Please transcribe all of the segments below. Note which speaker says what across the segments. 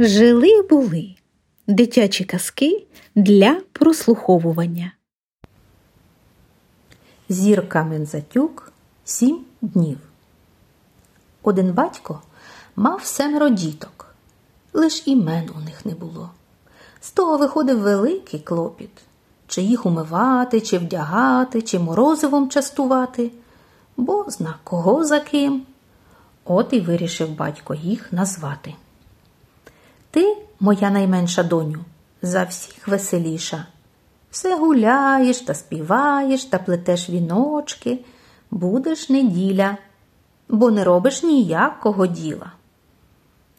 Speaker 1: Жили були дитячі казки для прослуховування.
Speaker 2: Зірка Мензатюк сім днів. Один батько мав семеро діток, лиш імен у них не було. З того виходив великий клопіт чи їх умивати, чи вдягати, чи морозивом частувати, бо зна кого за ким. От і вирішив батько їх назвати. Ти, моя найменша доню, за всіх веселіша. Все гуляєш та співаєш та плетеш віночки, будеш неділя, бо не робиш ніякого діла.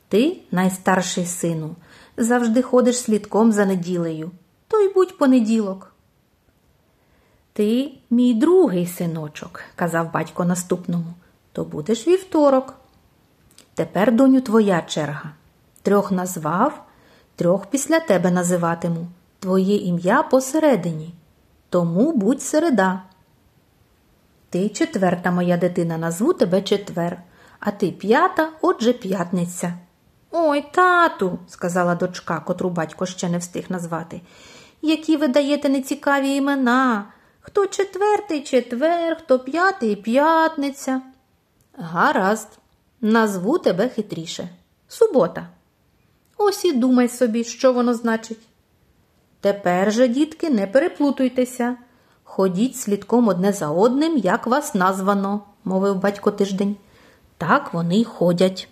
Speaker 2: Ти, найстарший сину, завжди ходиш слідком за неділею, то й будь понеділок. Ти, мій другий синочок, казав батько наступному, то будеш вівторок. Тепер, доню, твоя черга. Трьох назвав, трьох після тебе називатиму. Твоє ім'я посередині, тому будь середа. Ти четверта моя дитина, назву тебе четвер, а ти п'ята, отже п'ятниця. Ой, тату, сказала дочка, котру батько ще не встиг назвати. Які ви даєте нецікаві імена. Хто четвертий четвер, хто п'ятий п'ятниця. Гаразд, назву тебе хитріше. Субота. Ось і думай собі, що воно значить. Тепер же, дітки, не переплутуйтеся. Ходіть слідком одне за одним, як вас названо, мовив батько тиждень. Так вони й ходять.